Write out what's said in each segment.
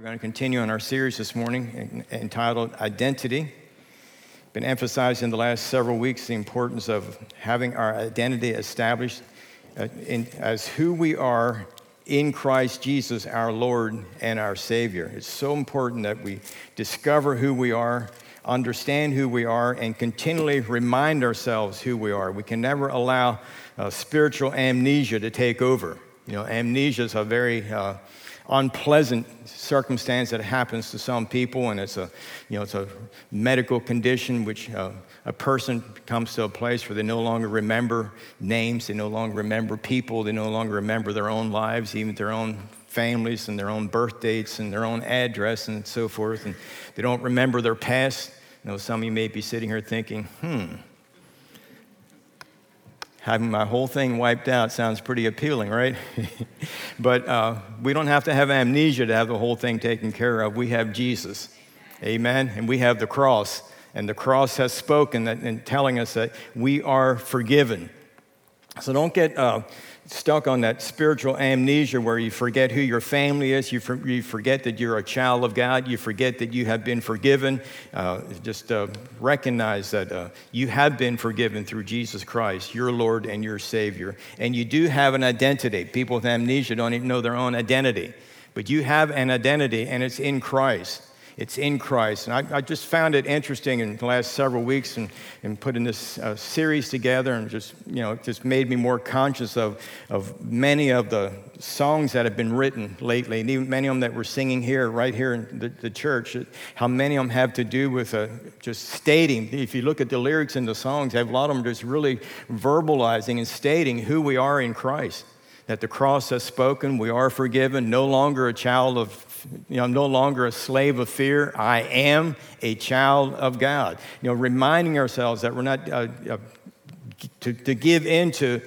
We're going to continue on our series this morning entitled Identity. Been emphasizing in the last several weeks the importance of having our identity established uh, as who we are in Christ Jesus, our Lord and our Savior. It's so important that we discover who we are, understand who we are, and continually remind ourselves who we are. We can never allow uh, spiritual amnesia to take over. You know, amnesia is a very uh, unpleasant circumstance that happens to some people, and it's a, you know, it's a medical condition which uh, a person comes to a place where they no longer remember names, they no longer remember people, they no longer remember their own lives, even their own families and their own birth dates and their own address and so forth, and they don't remember their past. You know, some of you may be sitting here thinking, hmm, having my whole thing wiped out sounds pretty appealing, right? but uh, we don't have to have amnesia to have the whole thing taken care of. We have Jesus. Amen. And we have the cross. And the cross has spoken that, and telling us that we are forgiven. So don't get uh, stuck on that spiritual amnesia where you forget who your family is, you, for, you forget that you're a child of God, you forget that you have been forgiven. Uh, just uh, recognize that uh, you have been forgiven through Jesus Christ, your Lord and your Savior. And you do have an identity. People with amnesia don't even know their own identity, but you have an identity, and it's in Christ. It's in Christ. And I, I, just found it interesting in the last several weeks and, and putting this uh, series together and just, you know, it just made me more conscious of, of many of the songs that have been written lately, and even many of them that we're singing here, right here in the, the church, how many of them have to do with uh, just stating. If you look at the lyrics in the songs, have a lot of them just really verbalizing and stating who we are in Christ that the cross has spoken. We are forgiven, no longer a child of you know, I'm no longer a slave of fear. I am a child of God. You know, reminding ourselves that we're not uh, uh, to, to give in to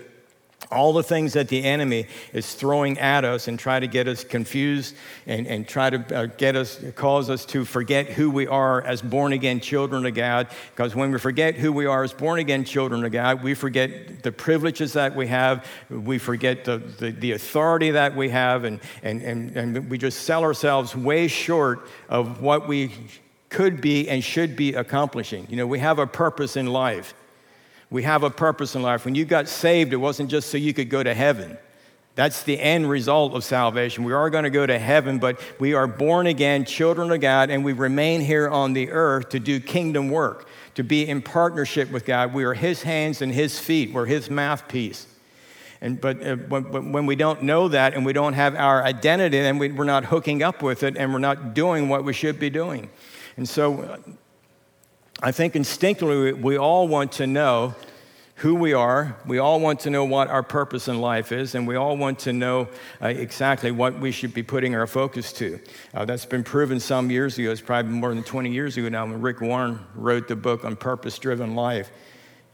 all the things that the enemy is throwing at us and try to get us confused and, and try to uh, get us, cause us to forget who we are as born again children of God. Because when we forget who we are as born again children of God, we forget the privileges that we have, we forget the, the, the authority that we have, and, and, and, and we just sell ourselves way short of what we could be and should be accomplishing. You know, we have a purpose in life. We have a purpose in life. When you got saved, it wasn't just so you could go to heaven. That's the end result of salvation. We are going to go to heaven, but we are born again, children of God, and we remain here on the earth to do kingdom work, to be in partnership with God. We are His hands and His feet, we're His mouthpiece. And, but uh, when, when, we don't know that and we don't have our identity, then we, we're not hooking up with it and we're not doing what we should be doing. And so I think instinctively we all want to know who we are. We all want to know what our purpose in life is, and we all want to know uh, exactly what we should be putting our focus to. Uh, that's been proven some years ago. It's probably more than 20 years ago now when Rick Warren wrote the book on purpose driven life.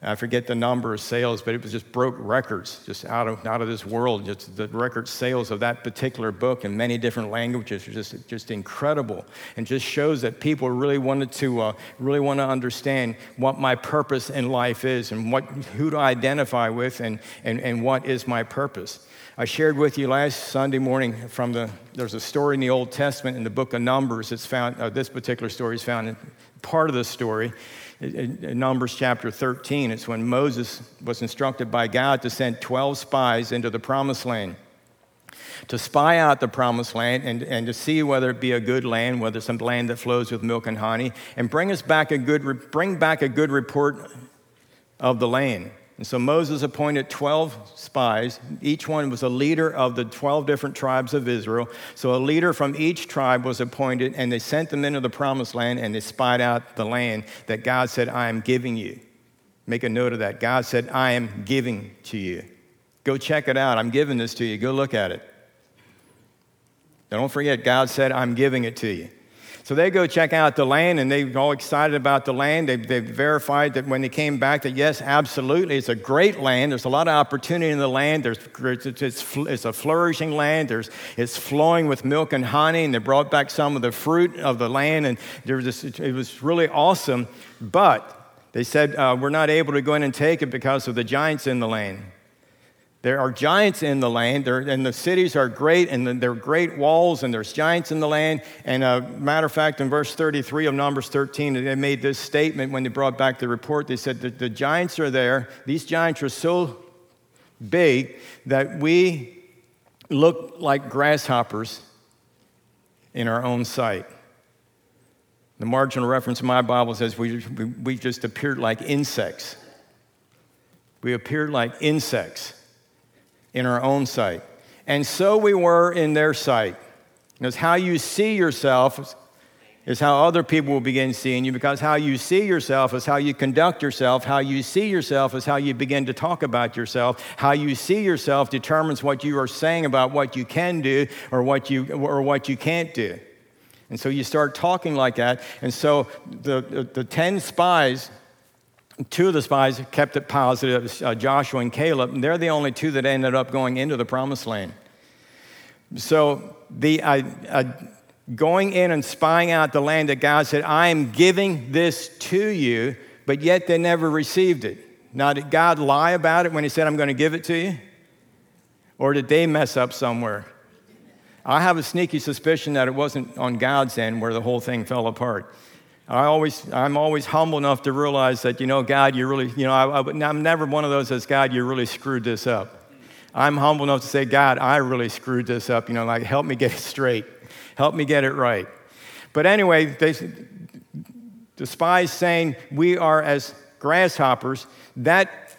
I forget the number of sales, but it was just broke records, just out of, out of this world. Just the record sales of that particular book in many different languages are just, just incredible, and just shows that people really wanted to uh, really want to understand what my purpose in life is, and what who to identify with, and, and, and what is my purpose. I shared with you last Sunday morning from the there's a story in the Old Testament in the book of Numbers. It's found uh, this particular story is found in part of the story in Numbers chapter 13, it's when Moses was instructed by God to send 12 spies into the promised land to spy out the promised land and, and to see whether it be a good land, whether a land that flows with milk and honey, and bring us back a good, bring back a good report of the land. And so Moses appointed 12 spies. Each one was a leader of the 12 different tribes of Israel. So a leader from each tribe was appointed, and they sent them into the promised land and they spied out the land that God said, I am giving you. Make a note of that. God said, I am giving to you. Go check it out. I'm giving this to you. Go look at it. Don't forget, God said, I'm giving it to you. So they go check out the land and they're all excited about the land. They've, they've, verified that when they came back that yes, absolutely, it's a great land. There's a lot of opportunity in the land. There's, it's, it's, it's a flourishing land. There's, it's flowing with milk and honey. And they brought back some of the fruit of the land and there was this, it was really awesome. But they said, uh, we're not able to go in and take it because of the giants in the land. There are giants in the land, and the cities are great, and there are great walls, and there's giants in the land. And a uh, matter of fact, in verse 33 of Numbers 13, they made this statement when they brought back the report. They said that the giants are there. These giants are so big that we look like grasshoppers in our own sight. The marginal reference in my Bible says we, we just appeared like insects. We appeared like insects in our own sight. And so we were in their sight. Because how you see yourself is how other people will begin seeing you, because how you see yourself is how you conduct yourself. How you see yourself is how you begin to talk about yourself. How you see yourself determines what you are saying about what you can do or what you, or what you can't do. And so you start talking like that. And so the, the, the 10 spies two of the spies kept it positive, uh, Joshua and Caleb, and they're the only two that ended up going into the promised land. So the going in and spying out the land that God said, I am giving this to you, but yet they never received it. Now, did God lie about it when He said, I'm going to give it to you? Or did they mess up somewhere? I have a sneaky suspicion that it wasn't on God's end where the whole thing fell apart. I always, I'm always humble enough to realize that, you know, God, you really, you know, I, am never one of those that says, God, you really screwed this up. I'm humble enough to say, God, I really screwed this up. You know, like, help me get it straight. Help me get it right. But anyway, they, the spies saying we are as grasshoppers, that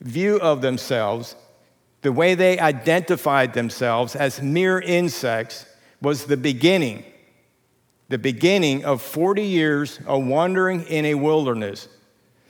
view of themselves, the way they identified themselves as mere insects, was the beginning the beginning of 40 years of wandering in a wilderness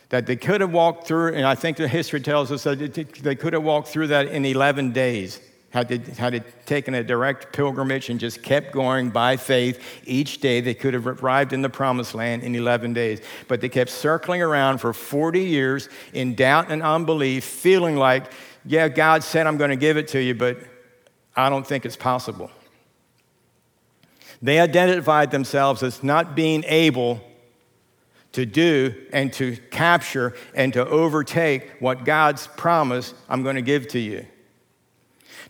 that they could have walked through, and I think the history tells us that they could have walked through that in 11 days. Had they, had they taken a direct pilgrimage and just kept going by faith each day, they could have arrived in the promised land in 11 days. But they kept circling around for 40 years in doubt and unbelief, feeling like, yeah, God said, I'm going to give it to you, but I don't think it's possible. They identified themselves as not being able to do and to capture and to overtake what God's promise I'm going to give to you.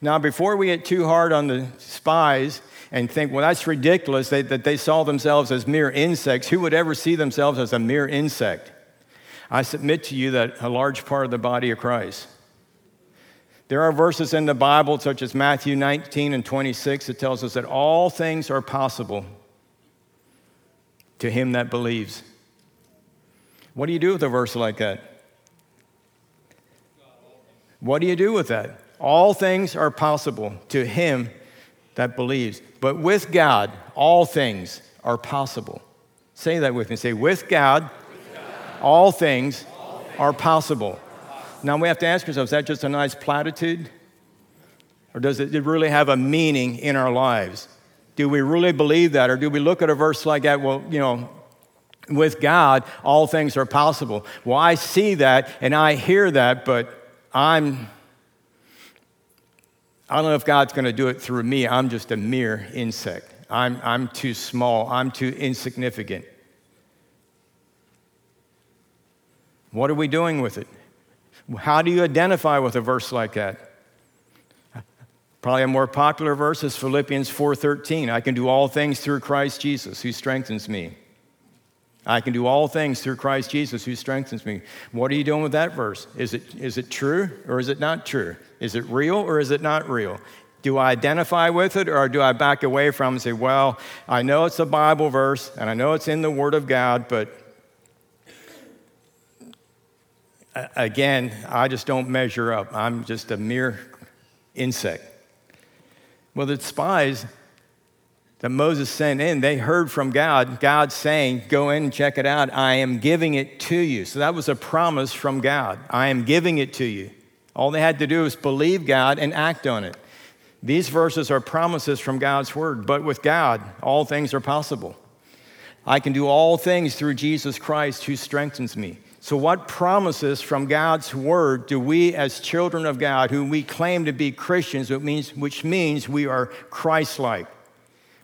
Now, before we get too hard on the spies and think, well, that's ridiculous they, that they saw themselves as mere insects, who would ever see themselves as a mere insect? I submit to you that a large part of the body of Christ there are verses in the Bible, such as Matthew 19 and 26, that tells us that all things are possible to him that believes. What do you do with a verse like that? What do you do with that? All things are possible to him that believes. But with God, all things are possible. Say that with me. Say, with God, with God all, things all things are possible. Now we have to ask ourselves, is that just a nice platitude? Or does it really have a meaning in our lives? Do we really believe that? Or do we look at a verse like that, well, you know, with God, all things are possible. Well, I see that and I hear that, but I'm, I don't know if God's going to do it through me. I'm just a mere insect. I'm, I'm too small. I'm too insignificant. What are we doing with it? How do you identify with a verse like that? Probably a more popular verse is Philippians 4:13. I can do all things through Christ Jesus who strengthens me. I can do all things through Christ Jesus who strengthens me. What are you doing with that verse? Is it, is it true or is it not true? Is it real or is it not real? Do I identify with it or do I back away from it and say, well, I know it's a Bible verse and I know it's in the Word of God, but again, I just don't measure up. I'm just a mere insect. Well, the spies that Moses sent in, they heard from God, God saying, Go in and check it out. I am giving it to you. So that was a promise from God. I am giving it to you. All they had to do was believe God and act on it. These verses are promises from God's word, but with God, all things are possible. I can do all things through Jesus Christ who strengthens me. So, what promises from God's word do we, as children of God, who we claim to be Christians, which means, which means we are Christ like?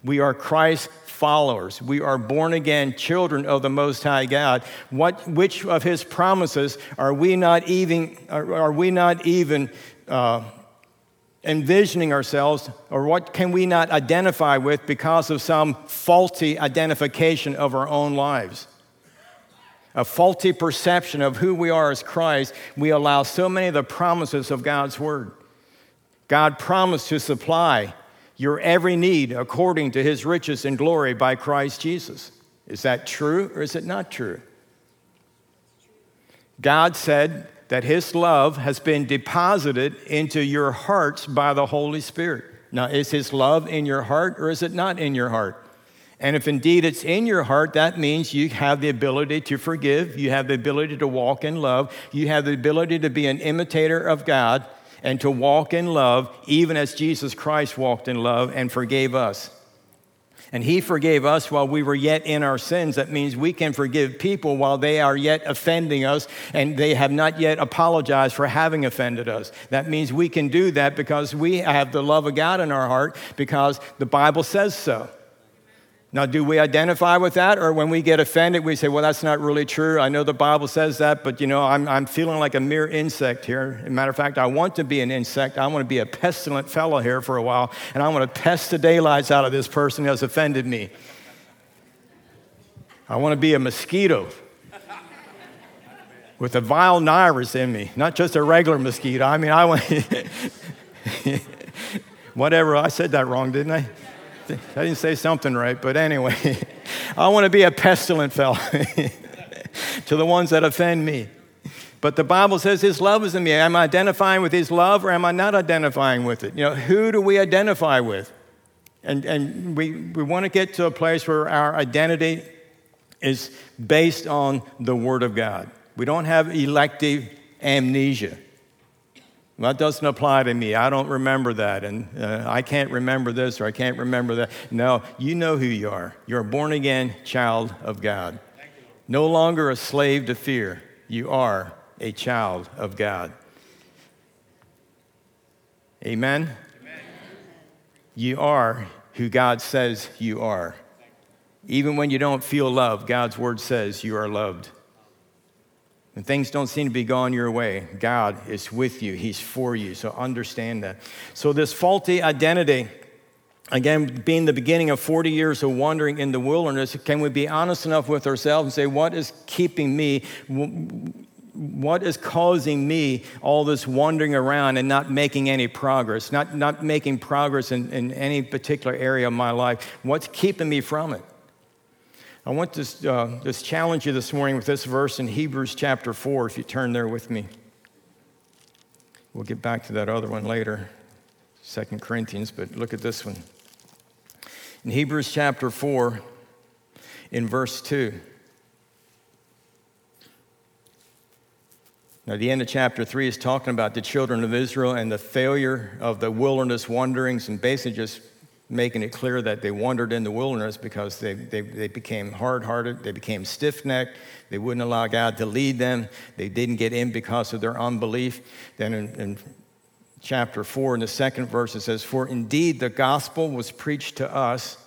We are Christ followers. We are born again children of the Most High God. What, which of His promises are we not even, are, we not even uh, envisioning ourselves, or what can we not identify with because of some faulty identification of our own lives? A faulty perception of who we are as Christ, we allow so many of the promises of God's Word. God promised to supply your every need according to his riches and glory by Christ Jesus. Is that true or is it not true? God said that his love has been deposited into your hearts by the Holy Spirit. Now, is his love in your heart or is it not in your heart? And if indeed it's in your heart, that means you have the ability to forgive, you have the ability to walk in love, you have the ability to be an imitator of God, and to walk in love, even as Jesus Christ walked in love and forgave us. And he forgave us while we were yet in our sins. That means we can forgive people while they are yet offending us and they have not yet apologized for having offended us. That means we can do that because we have the love of God in our heart because the Bible says so. Now, do we identify with that? Or when we get offended, we say, well, that's not really true. I know the Bible says that, but you know, I'm, I'm feeling like a mere insect here. As a matter of fact, I want to be an insect. I want to be a pestilent fellow here for a while, and I want to pest the daylights out of this person who has offended me. I want to be a mosquito with a vile virus in me, not just a regular mosquito. I mean, I want. Whatever, I said that wrong, didn't I? I didn't say something right, but anyway, I want to be a pestilent fellow to the ones that offend me. But the Bible says His love is in me. Am I identifying with His love or am I not identifying with it? You know, who do we identify with? And, and we, we want to get to a place where our identity is based on the Word of God. We don't have elective amnesia. That doesn't apply to me. I don't remember that. And uh, I can't remember this or I can't remember that. No, you know who you are. You're a born again child of God. No longer a slave to fear. You are a child of God. Amen? Amen? You are who God says you are. Even when you don't feel love, God's word says you are loved. When things don't seem to be going your way, God is with you. He's for you. So understand that. So, this faulty identity, again, being the beginning of 40 years of wandering in the wilderness, can we be honest enough with ourselves and say, what is keeping me? What is causing me all this wandering around and not making any progress, not, not making progress in, in any particular area of my life? What's keeping me from it? I want to uh, just challenge you this morning with this verse in Hebrews chapter 4, if you turn there with me. We'll get back to that other one later, Second Corinthians, but look at this one. In Hebrews chapter 4, in verse 2. Now, the end of chapter 3 is talking about the children of Israel and the failure of the wilderness wanderings and basically just making it clear that they wandered in the wilderness because they, they, they became hard hearted, they became stiff necked, they wouldn't allow God to lead them, they didn't get in because of their unbelief. Then in, in chapter 4, in the second verse, it says, For indeed the gospel was preached to us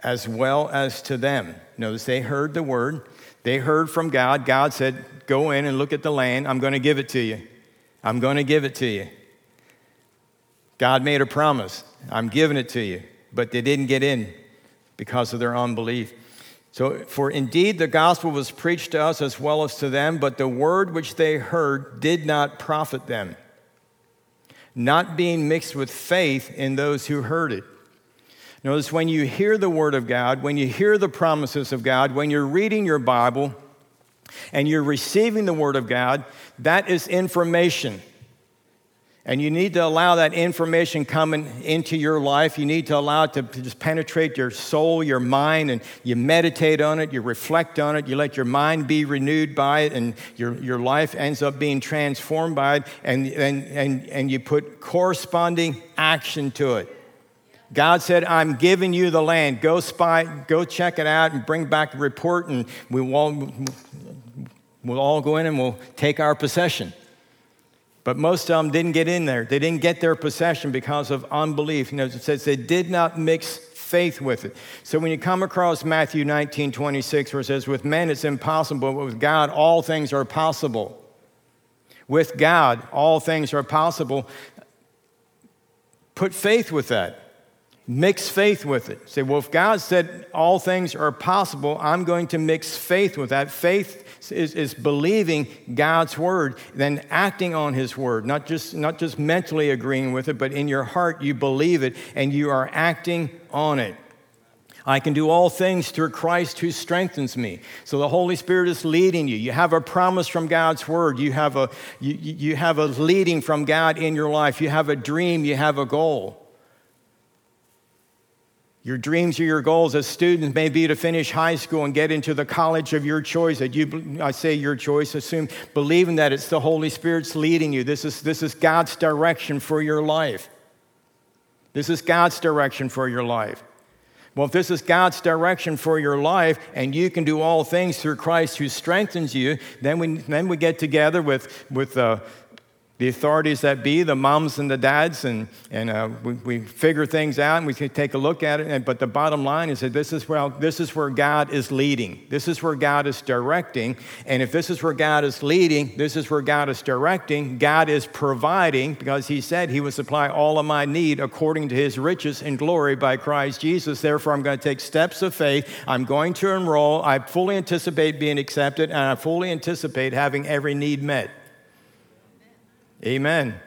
as well as to them. Notice they heard the word, they heard from God. God said, Go in and look at the land, I'm going to give it to you. I'm going to give it to you. God made a promise. I'm giving it to you but they didn't get in because of their unbelief. So, for indeed the gospel was preached to us as well as to them, but the word which they heard did not profit them, not being mixed with faith in those who heard it. Notice when you hear the word of God, when you hear the promises of God, when you're reading your Bible and you're receiving the word of God, that is information. And you need to allow that information coming into your life. You need to allow it to just penetrate your soul, your mind, and you meditate on it, you reflect on it, you let your mind be renewed by it, and your, your life ends up being transformed by it, and, and, and, and you put corresponding action to it. God said, I'm giving you the land. Go spy, go check it out, and bring back a report, and we will, we'll all go in and we'll take our possession. But most of them didn't get in there. They didn't get their possession because of unbelief. You know, it says they did not mix faith with it. So when you come across Matthew 19, 26, where it says, With men it's impossible, but with God all things are possible. With God, all things are possible. Put faith with that. Mix faith with it. Say, well, if God said all things are possible, I'm going to mix faith with that. Faith is, is believing God's word, then acting on his word, not just, not just mentally agreeing with it, but in your heart you believe it and you are acting on it. I can do all things through Christ who strengthens me. So the Holy Spirit is leading you. You have a promise from God's word. You have a, you, you have a leading from God in your life. You have a dream. You have a goal. Your dreams or your goals as students may be to finish high school and get into the college of your choice. That you, I say your choice, assume believing that it's the Holy Spirit's leading you. This is, this is God's direction for your life. This is God's direction for your life. Well, if this is God's direction for your life and you can do all things through Christ who strengthens you, then we, then we get together with, with uh, the authorities that be, the moms and the dads, and, and uh, we, we, figure things out and we take a look at it. And, but the bottom line is that this is, where, this is where God is leading. This is where God is directing. And if this is where God is leading, this is where God is directing, God is providing because He said He would supply all of my need according to His riches and glory by Christ Jesus. Therefore, I'm going to take steps of faith. I'm going to enroll. I fully anticipate being accepted, and I fully anticipate having every need met. Amen.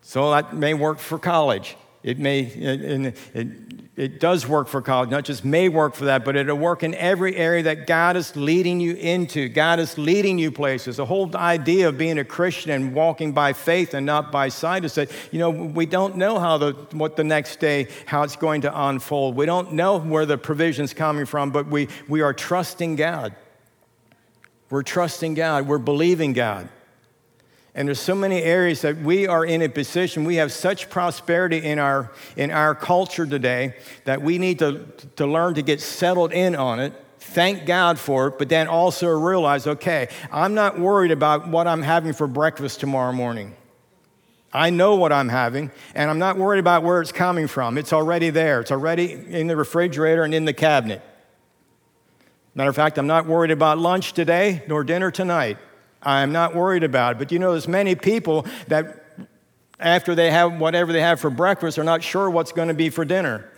So that may work for college. It may, it, it, it, does work for college, not just may work for that, but it'll work in every area that God is leading you into. God is leading you places. The whole idea of being a Christian and walking by faith and not by sight is that, you know, we don't know how the, what the next day, how it's going to unfold. We don't know where the provision's coming from, but we, we are trusting God. We're trusting God, we're believing God. And there's so many areas that we are in a position, we have such prosperity in our, in our culture today that we need to, to learn to get settled in on it, thank God for it, but then also realize okay, I'm not worried about what I'm having for breakfast tomorrow morning. I know what I'm having, and I'm not worried about where it's coming from. It's already there, it's already in the refrigerator and in the cabinet. Matter of fact, I'm not worried about lunch today nor dinner tonight. I'm not worried about it. But you know, there's many people that after they have whatever they have for breakfast are not sure what's going to be for dinner.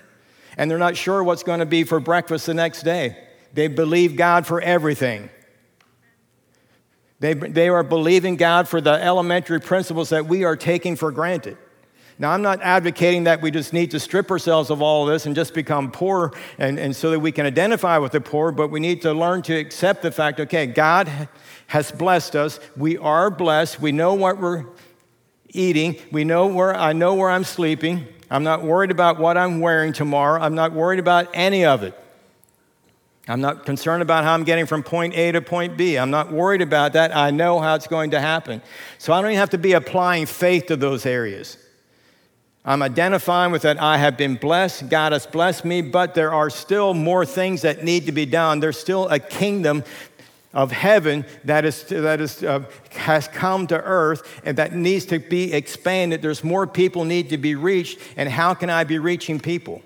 And they're not sure what's going to be for breakfast the next day. They believe God for everything. They, they are believing God for the elementary principles that we are taking for granted. Now, I'm not advocating that we just need to strip ourselves of all of this and just become poor and, and so that we can identify with the poor, but we need to learn to accept the fact okay, God has blessed us. We are blessed. We know what we're eating. We know where I know where I'm sleeping. I'm not worried about what I'm wearing tomorrow. I'm not worried about any of it. I'm not concerned about how I'm getting from point A to point B. I'm not worried about that. I know how it's going to happen. So I don't even have to be applying faith to those areas. I'm identifying with that I have been blessed, God has blessed me, but there are still more things that need to be done. There's still a kingdom of heaven that, is, that is, uh, has come to earth and that needs to be expanded. There's more people need to be reached. And how can I be reaching people?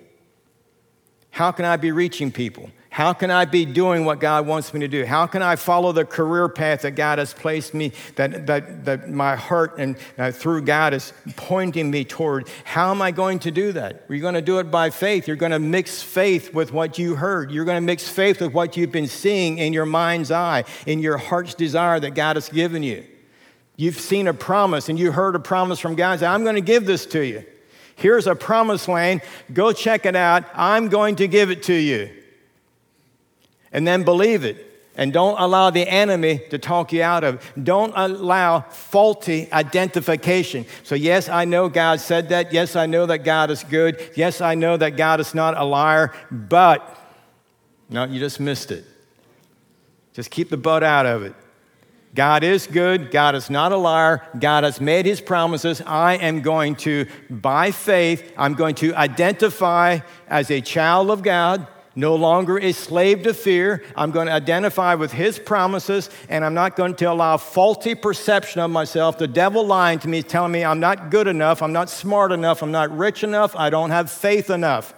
How can I be reaching people? How can I be doing what God wants me to do? How can I follow the career path that God has placed me, that, that, that my heart and uh, through God is pointing me toward? How am I going to do that? You're going to do it by faith. You're going to mix faith with what you heard. You're going to mix faith with what you've been seeing in your mind's eye, in your heart's desire that God has given you. You've seen a promise and you heard a promise from God. Say, I'm going to give this to you. Here's a promised land. Go check it out. I'm going to give it to you and then believe it. And don't allow the enemy to talk you out of it. Don't allow faulty identification. So, yes, I know God said that. Yes, I know that God is good. Yes, I know that God is not a liar. But, no, you just missed it. Just keep the butt out of it. God is good. God is not a liar. God has made his promises. I am going to, by faith, I'm going to identify as a child of God no longer a slave to fear. I'm going to identify with his promises, and I'm not going to allow faulty perception of myself. The devil lying to me, telling me I'm not good enough, I'm not smart enough, I'm not rich enough, I don't have faith enough.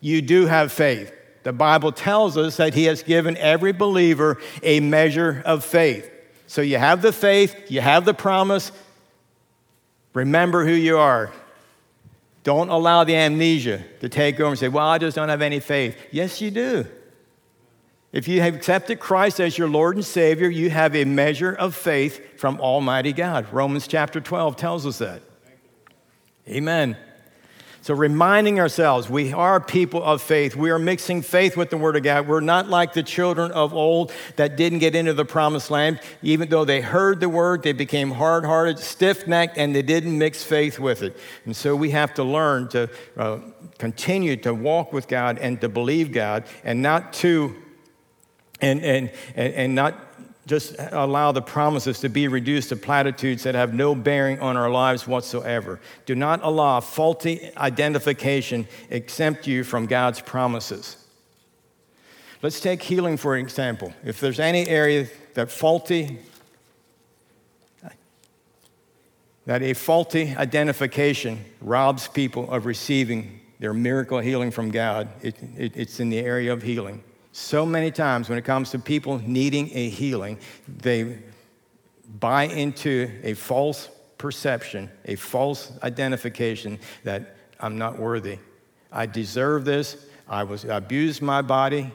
You do have faith. The Bible tells us that he has given every believer a measure of faith. So you have the faith, you have the promise. Remember who you are. Don't allow the amnesia to take over and say, Well, I just don't have any faith. Yes, you do. If you have accepted Christ as your Lord and Savior, you have a measure of faith from Almighty God. Romans chapter 12 tells us that. Amen. So, reminding ourselves, we are people of faith. We are mixing faith with the Word of God. We're not like the children of old that didn't get into the promised land. Even though they heard the Word, they became hard hearted, stiff necked, and they didn't mix faith with it. And so, we have to learn to uh, continue to walk with God and to believe God and not to. And, and, and, not just allow the promises to be reduced to platitudes that have no bearing on our lives whatsoever. Do not allow faulty identification exempt you from God's promises. Let's take healing for example. If there's any area that faulty that a faulty identification robs people of receiving their miracle healing from God, it, it, it's in the area of healing. So many times when it comes to people needing a healing, they buy into a false perception, a false identification that I'm not worthy. I deserve this. I was abused my body.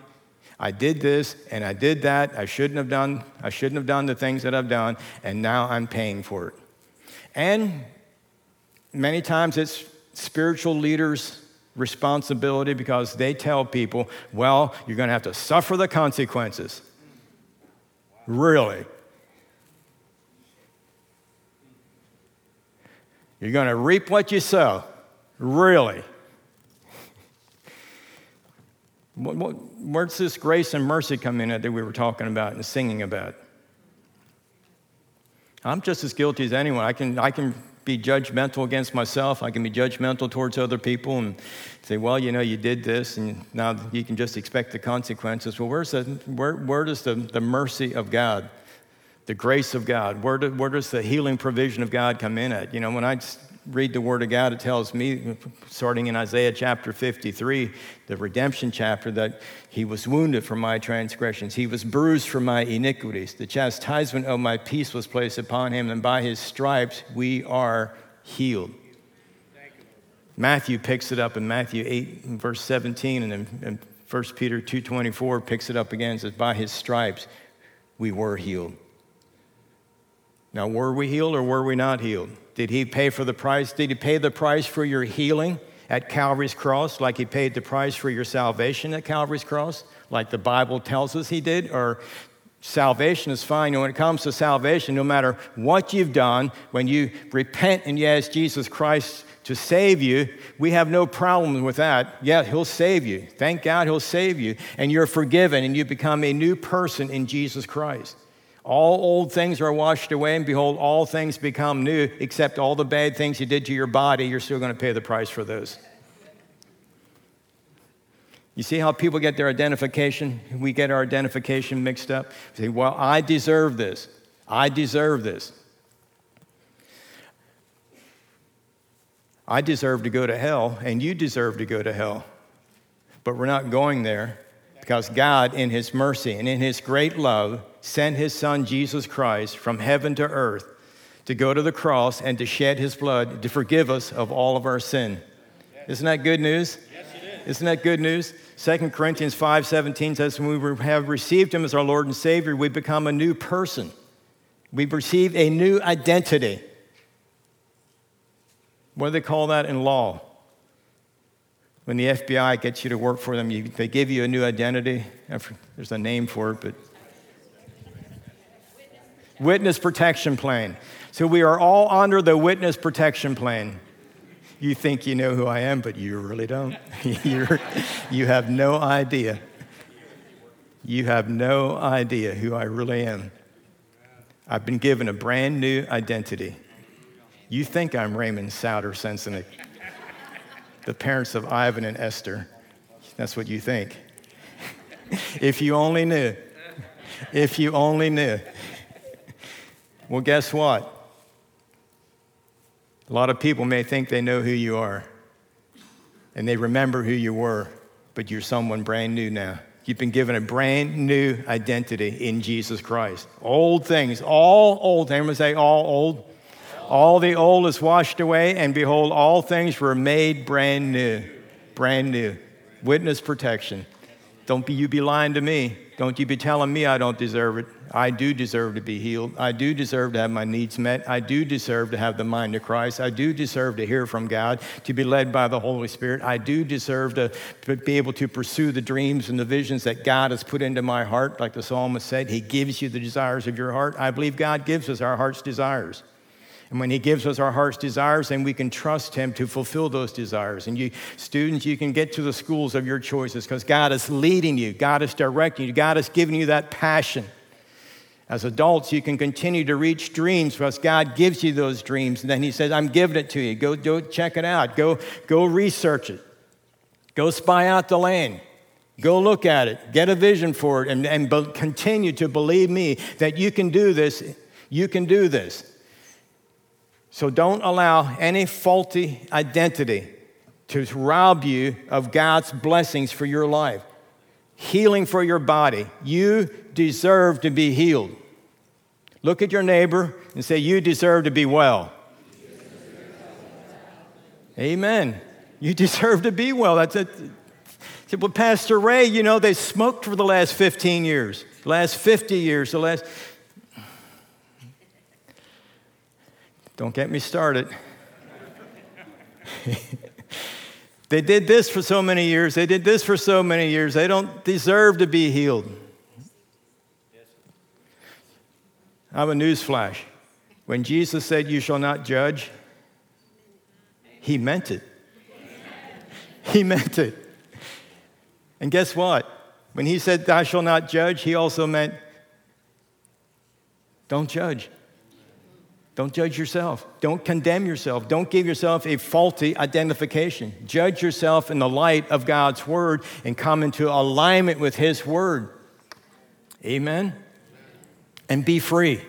I did this and I did that. I shouldn't have done I shouldn't have done the things that I've done and now I'm paying for it. And many times it's spiritual leaders responsibility because they tell people, well, you're going to have to suffer the consequences. Really? You're going to reap what you sow. Really? Where's this grace and mercy come in that we were talking about and singing about? I'm just as guilty as anyone. I can, I can be judgmental against myself. I can be judgmental towards other people and say, well, you know, you did this, and now you can just expect the consequences. Well, where's the, where, where does the, the mercy of God, the grace of God, where, do, where does the healing provision of God come in at? You know, when I read the Word of God, it tells me, starting in Isaiah chapter 53, the redemption chapter, that He was wounded for my transgressions, He was bruised for my iniquities. The chastisement of my peace was placed upon Him, and by His stripes we are healed. Matthew picks it up in Matthew 8, verse 17, and then 1 Peter 2.24 picks it up again and says, By His stripes we were healed. Now, were we healed or were we not healed? Did he pay for the price? Did he pay the price for your healing at Calvary's cross, like he paid the price for your salvation at Calvary's cross, like the Bible tells us he did? Or salvation is fine. And when it comes to salvation, no matter what you've done, when you repent and you ask Jesus Christ to save you, we have no problem with that. Yeah, He'll save you. Thank God He'll save you. And you're forgiven and you become a new person in Jesus Christ. All old things are washed away, and behold, all things become new, except all the bad things you did to your body, you're still going to pay the price for those. You see how people get their identification? We get our identification mixed up. say, well, I deserve this. I deserve this. I deserve to go to hell, and you deserve to go to hell. But we're not going there because God, in His mercy and in His great love, sent his son Jesus Christ from heaven to earth to go to the cross and to shed his blood to forgive us of all of our sin. Isn't that good news? Yes, it is. Isn't that good news? 2 Corinthians 5:17 says when we have received him as our Lord and Savior, we become a new person. We've received a new identity. What do they call that in law? When the FBI gets you to work for them, you, they give you a new identity. There's a name for it, but Witness protection plan. So we are all under the witness protection plan. You think you know who I am, but you really don't. You're, you have no idea. You have no idea who I really am. I've been given a brand new identity. You think I'm Raymond Souter Sensenig, the parents of Ivan and Esther. That's what you think. if you only knew. If you only knew. Well, guess what? A lot of people may think they know who you are and they remember who you were, but you're someone brand new now. You've been given a brand new identity in Jesus Christ. Old things, all old. Everyone say, all old? All the old is washed away, and behold, all things were made brand new. Brand new. Witness protection. Don't be, you be lying to me. Don't you be telling me I don't deserve it. I do deserve to be healed. I do deserve to have my needs met. I do deserve to have the mind of Christ. I do deserve to hear from God, to be led by the Holy Spirit. I do deserve to be able to pursue the dreams and the visions that God has put into my heart. Like the psalmist said, He gives you the desires of your heart. I believe God gives us our heart's desires. And when He gives us our heart's desires, then we can trust Him to fulfill those desires. And you, students, you can get to the schools of your choices because God is leading you, God is directing you, God is giving you that passion. As adults, you can continue to reach dreams because God gives you those dreams. And then He says, I'm giving it to you. Go, go check it out. Go, go research it. Go spy out the land. Go look at it. Get a vision for it. And, and be, continue to believe me that you can do this. You can do this. So don't allow any faulty identity to rob you of God's blessings for your life. Healing for your body. You deserve to be healed. Look at your neighbor and say, You deserve to be well. Amen. You deserve to be well. That's it. Well, Pastor Ray, you know, they smoked for the last 15 years, the last 50 years, the last. Don't get me started. they did this for so many years. They did this for so many years. They don't deserve to be healed. I have a news flash. When Jesus said, You shall not judge, he meant it. He meant it. And guess what? When he said, Thou shalt not judge, he also meant, Don't judge. Don't judge yourself. Don't condemn yourself. Don't give yourself a faulty identification. Judge yourself in the light of God's word and come into alignment with his word. Amen? And be free.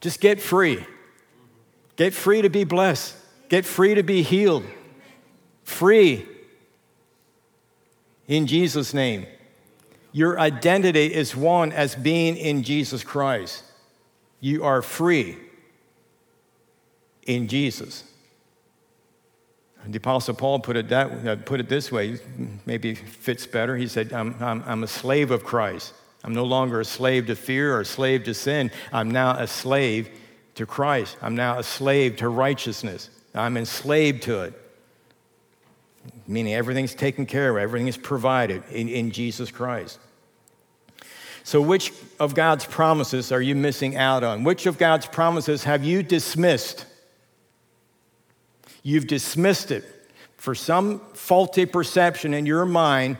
Just get free. Get free to be blessed. Get free to be healed. Free in Jesus' name. Your identity is one as being in Jesus Christ. You are free in Jesus. The Apostle Paul put it, that, uh, put it this way, maybe fits better. He said, I'm, I'm, I'm a slave of Christ. I'm no longer a slave to fear or a slave to sin. I'm now a slave to Christ. I'm now a slave to righteousness. I'm enslaved to it. Meaning everything's taken care of, everything is provided in, in Jesus Christ. So, which of God's promises are you missing out on? Which of God's promises have you dismissed? You've dismissed it for some faulty perception in your mind.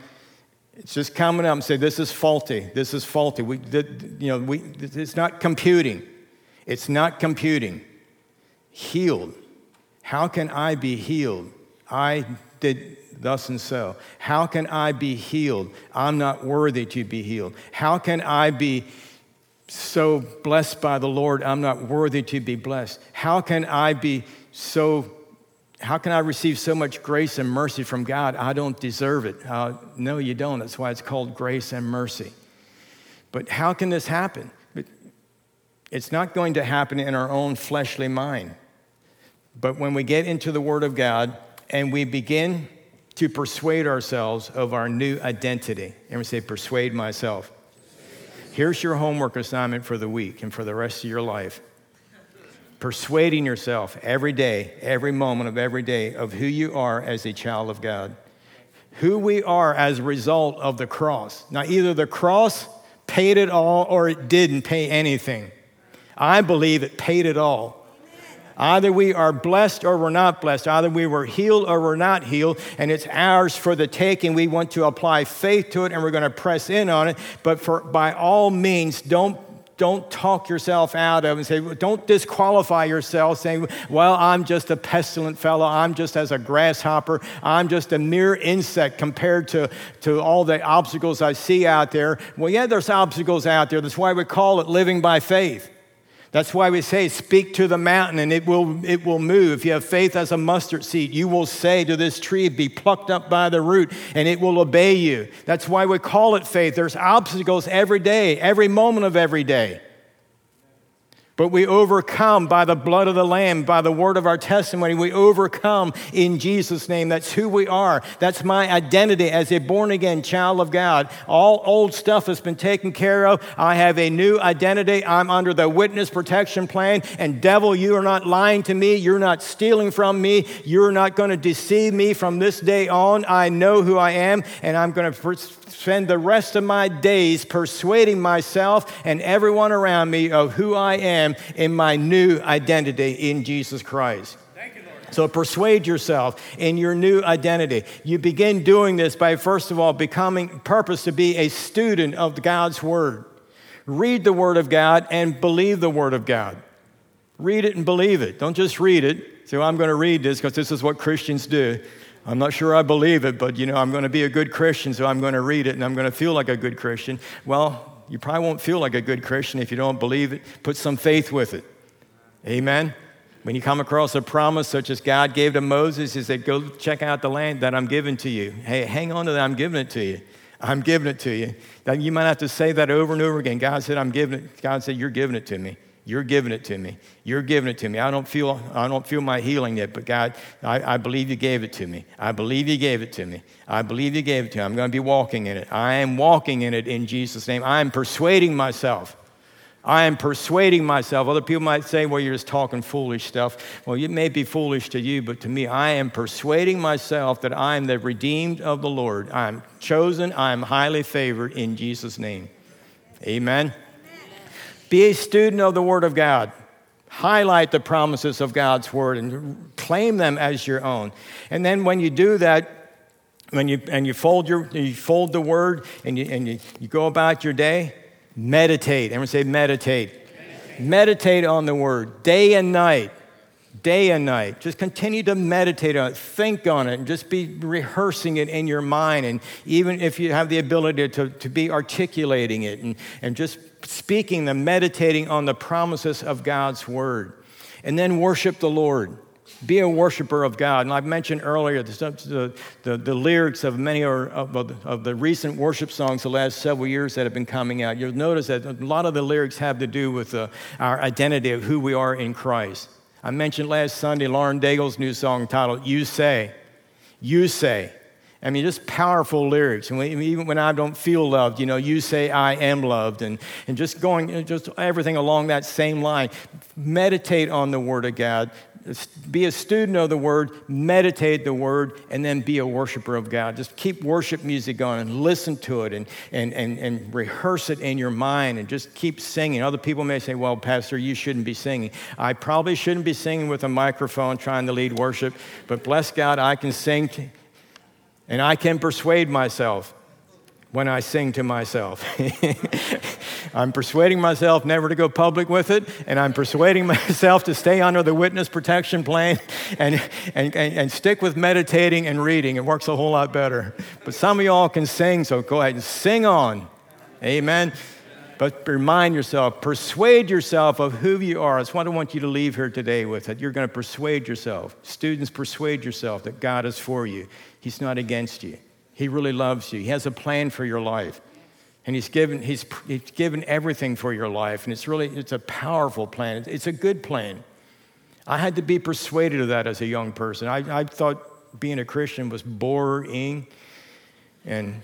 It's just coming up and say, This is faulty. This is faulty. We, you know, we, it's not computing. It's not computing. Healed. How can I be healed? I did thus and so? How can I be healed? I'm not worthy to be healed. How can I be so blessed by the Lord? I'm not worthy to be blessed. How can I be so how can I receive so much grace and mercy from God? I don't deserve it. Uh, no, you don't. That's why it's called grace and mercy. But how can this happen? It's not going to happen in our own fleshly mind. But when we get into the Word of God and we begin to persuade ourselves of our new identity. And we say, persuade myself. Here's your homework assignment for the week and for the rest of your life. Persuading yourself every day, every moment of every day, of who you are as a child of God. Who we are as a result of the cross. Now, either the cross paid it all or it didn't pay anything. I believe it paid it all. Either we are blessed or we're not blessed. Either we were healed or we're not healed, and it's ours for the taking. We want to apply faith to it and we're going to press in on it. But for, by all means, don't don't talk yourself out of and say, don't disqualify yourself saying, well, I'm just a pestilent fellow. I'm just as a grasshopper. I'm just a mere insect compared to, to all the obstacles I see out there. Well, yeah, there's obstacles out there. That's why we call it living by faith. That's why we say, speak to the mountain and it will, it will move. If you have faith as a mustard seed, you will say to this tree, be plucked up by the root, and it will obey you. That's why we call it faith. There's obstacles every day, every moment of every day. But we overcome by the blood of the Lamb, by the word of our testimony. We overcome in Jesus' name. That's who we are. That's my identity as a born again child of God. All old stuff has been taken care of. I have a new identity. I'm under the witness protection plan. And, devil, you are not lying to me. You're not stealing from me. You're not going to deceive me from this day on. I know who I am, and I'm going to spend the rest of my days persuading myself and everyone around me of who I am in my new identity in Jesus Christ. So persuade yourself in your new identity. You begin doing this by, first of all, becoming purpose to be a student of God's Word. Read the Word of God and believe the Word of God. Read it and believe it. Don't just read it. Say, well, I'm going to read this because this is what Christians do. I'm not sure I believe it, but you know, I'm going to be a good Christian, so I'm going to read it and I'm going to feel like a good Christian. Well, you probably won't feel like a good Christian if you don't believe it. Put some faith with it. Amen. When you come across a promise such as God gave to Moses, He said, Go check out the land that I'm giving to you. Hey, hang on to that. I'm giving it to you. I'm giving it to you. That you might have to say that over and over again. God said, I'm giving it. God said, You're giving it to me. You're giving it to me. You're giving it to me. I don't feel, I don't feel my healing yet, but God, I, I believe you gave it to me. I believe you gave it to me. I believe you gave it to me. I'm going to be walking in it. I am walking in it in Jesus' name. I am persuading myself. I am persuading myself. Other people might say, well, you're just talking foolish stuff. Well, it may be foolish to you, but to me, I am persuading myself that I am the redeemed of the Lord. I am chosen. I am highly favored in Jesus' name. Amen. Be a student of the Word of God. Highlight the promises of God's Word and claim them as your own. And then when you do that, when you, and you fold, your, you fold the Word and, you, and you, you go about your day, meditate. Everyone say meditate. meditate. Meditate on the Word day and night day and night. Just continue to meditate on it, think on it, and just be rehearsing it in your mind. And even if you have the ability to, to be articulating it and, and just speaking them, meditating on the promises of God's word. And then worship the Lord. Be a worshiper of God. And I've mentioned earlier the, the, the lyrics of many of, of, of the recent worship songs the last several years that have been coming out. You'll notice that a lot of the lyrics have to do with uh, our identity of who we are in Christ. I mentioned last Sunday Lauren Daigle's new song titled You Say. You Say. I mean, just powerful lyrics. And even when I don't feel loved, you know, you say I am loved. And, and just going, just everything along that same line. Meditate on the Word of God be a student of the word, meditate the word, and then be a worshiper of God. Just keep worship music going and listen to it and, and, and, and rehearse it in your mind and just keep singing. Other people may say, Well, Pastor, you shouldn't be singing. I probably shouldn't be singing with a microphone trying to lead worship, but bless God, I can sing and I can persuade myself when I sing to myself. I'm persuading myself never to go public with it, and I'm persuading myself to stay under the witness protection plan and, and, and, and, stick with meditating and reading. It works a whole lot better. But some of y'all can sing, so go ahead and sing on. Amen. But remind yourself, persuade yourself of who you are. That's what I want you to leave here today with. That you're going to persuade yourself. Students, persuade yourself that God is for you. He's not against you. He really loves you. He has a plan for your life. And he's given, he's, he's given everything for your life. And it's really, it's a powerful plan. It's a good plan. I had to be persuaded of that as a young person. I, I thought being a Christian was boring. And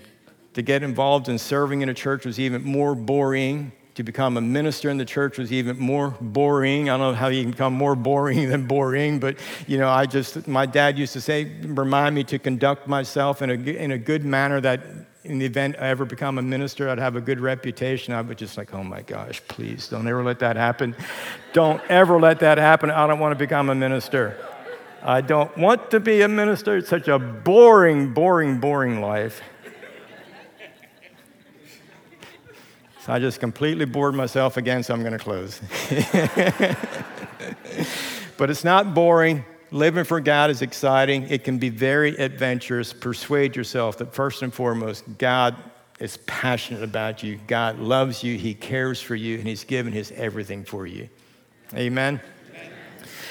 to get involved in serving in a church was even more boring. To become a minister in the church was even more boring. I don't know how you can become more boring than boring, but you know, I just, my dad used to say, remind me to conduct myself in a, in a good manner that in the event I ever become a minister, I'd have a good reputation. I would just like, oh my gosh, please don't ever let that happen. Don't ever let that happen. I don't want to become a minister. I don't want to be a minister. It's such a boring, boring, boring life. So I just completely bored myself again, so I'm going to close. but it's not boring. Living for God is exciting. It can be very adventurous. Persuade yourself that first and foremost, God is passionate about you. God loves you. He cares for you, and He's given His everything for you. Amen. Amen.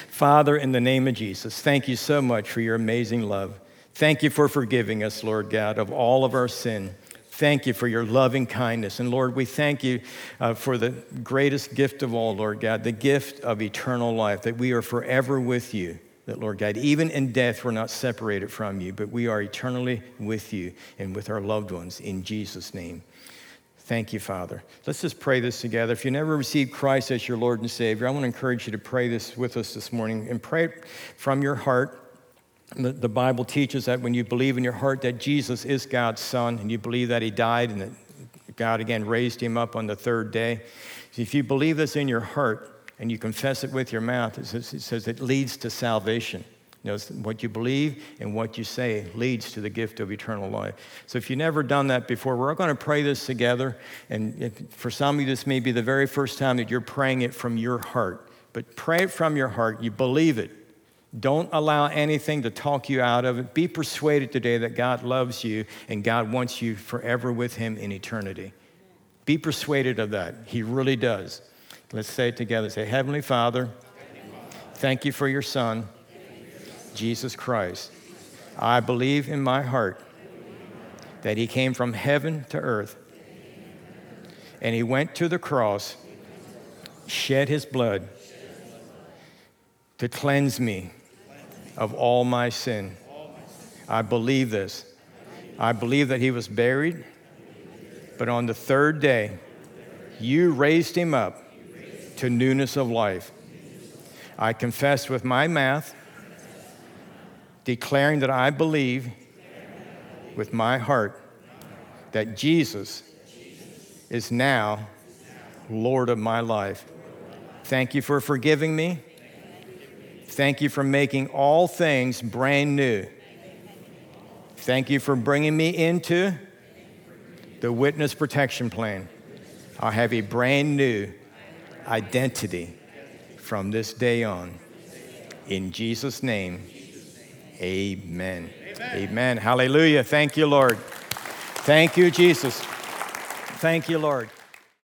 Father, in the name of Jesus, thank you so much for your amazing love. Thank you for forgiving us, Lord God, of all of our sin. Thank you for your loving kindness. And Lord, we thank you uh, for the greatest gift of all, Lord God, the gift of eternal life, that we are forever with you. That, Lord God, even in death, we're not separated from you, but we are eternally with you and with our loved ones in Jesus' name. Thank you, Father. Let's just pray this together. If you never received Christ as your Lord and Savior, I want to encourage you to pray this with us this morning and pray it from your heart. The, the Bible teaches that when you believe in your heart that Jesus is God's Son and you believe that He died and that God again raised Him up on the third day, if you believe this in your heart, and you confess it with your mouth, it says it, says it leads to salvation. You know, what you believe and what you say leads to the gift of eternal life. So if you've never done that before, we're going to pray this together. And if, for some of you, this may be the very first time that you're praying it from your heart. But pray it from your heart. You believe it. Don't allow anything to talk you out of it. Be persuaded today that God loves you and God wants you forever with Him in eternity. Be persuaded of that. He really does. Let's say it together. Say, Heavenly Father, thank you for your Son, Jesus Christ. I believe in my heart that he came from heaven to earth and he went to the cross, shed his blood to cleanse me of all my sin. I believe this. I believe that he was buried, but on the third day, you raised him up to newness of life. I confess with my mouth, declaring that I believe with my heart that Jesus is now Lord of my life. Thank you for forgiving me. Thank you for making all things brand new. Thank you for bringing me into the witness protection plan. I have a brand new identity from this day on. In Jesus' name, amen. Amen. amen. Hallelujah. Thank you, Lord. Thank you, Jesus. Thank you, Lord.